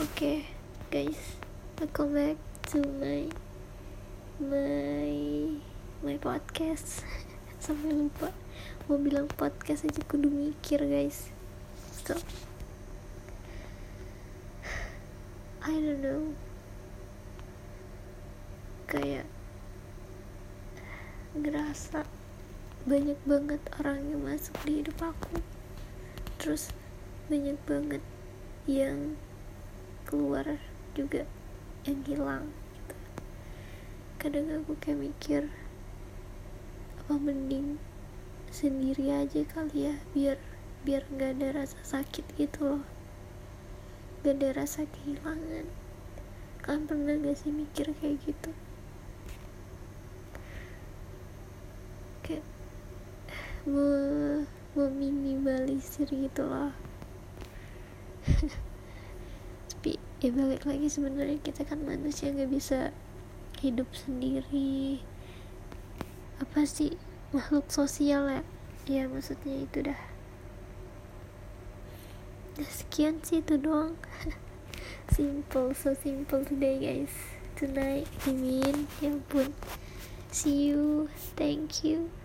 okay guys. Welcome back to my my my podcast. Sampai lupa. Mau bilang podcast aja kudu mikir guys. So I don't know. Kayak ngerasa banyak banget orang yang masuk di hidup aku. Terus banyak banget yang keluar juga yang hilang gitu. kadang aku kayak mikir apa mending sendiri aja kali ya biar biar nggak ada rasa sakit gitu loh. Gak ada rasa kehilangan. Kalian pernah gak sih mikir kayak gitu? Kayak mau meminimalisir gitu loh tapi ya balik lagi sebenarnya kita kan manusia nggak bisa hidup sendiri. Apa sih? Makhluk sosial ya? Ya maksudnya itu dah. Nah, sekian sih itu doang. Simple so simple today guys. Tonight I mean ya ampun. See you. Thank you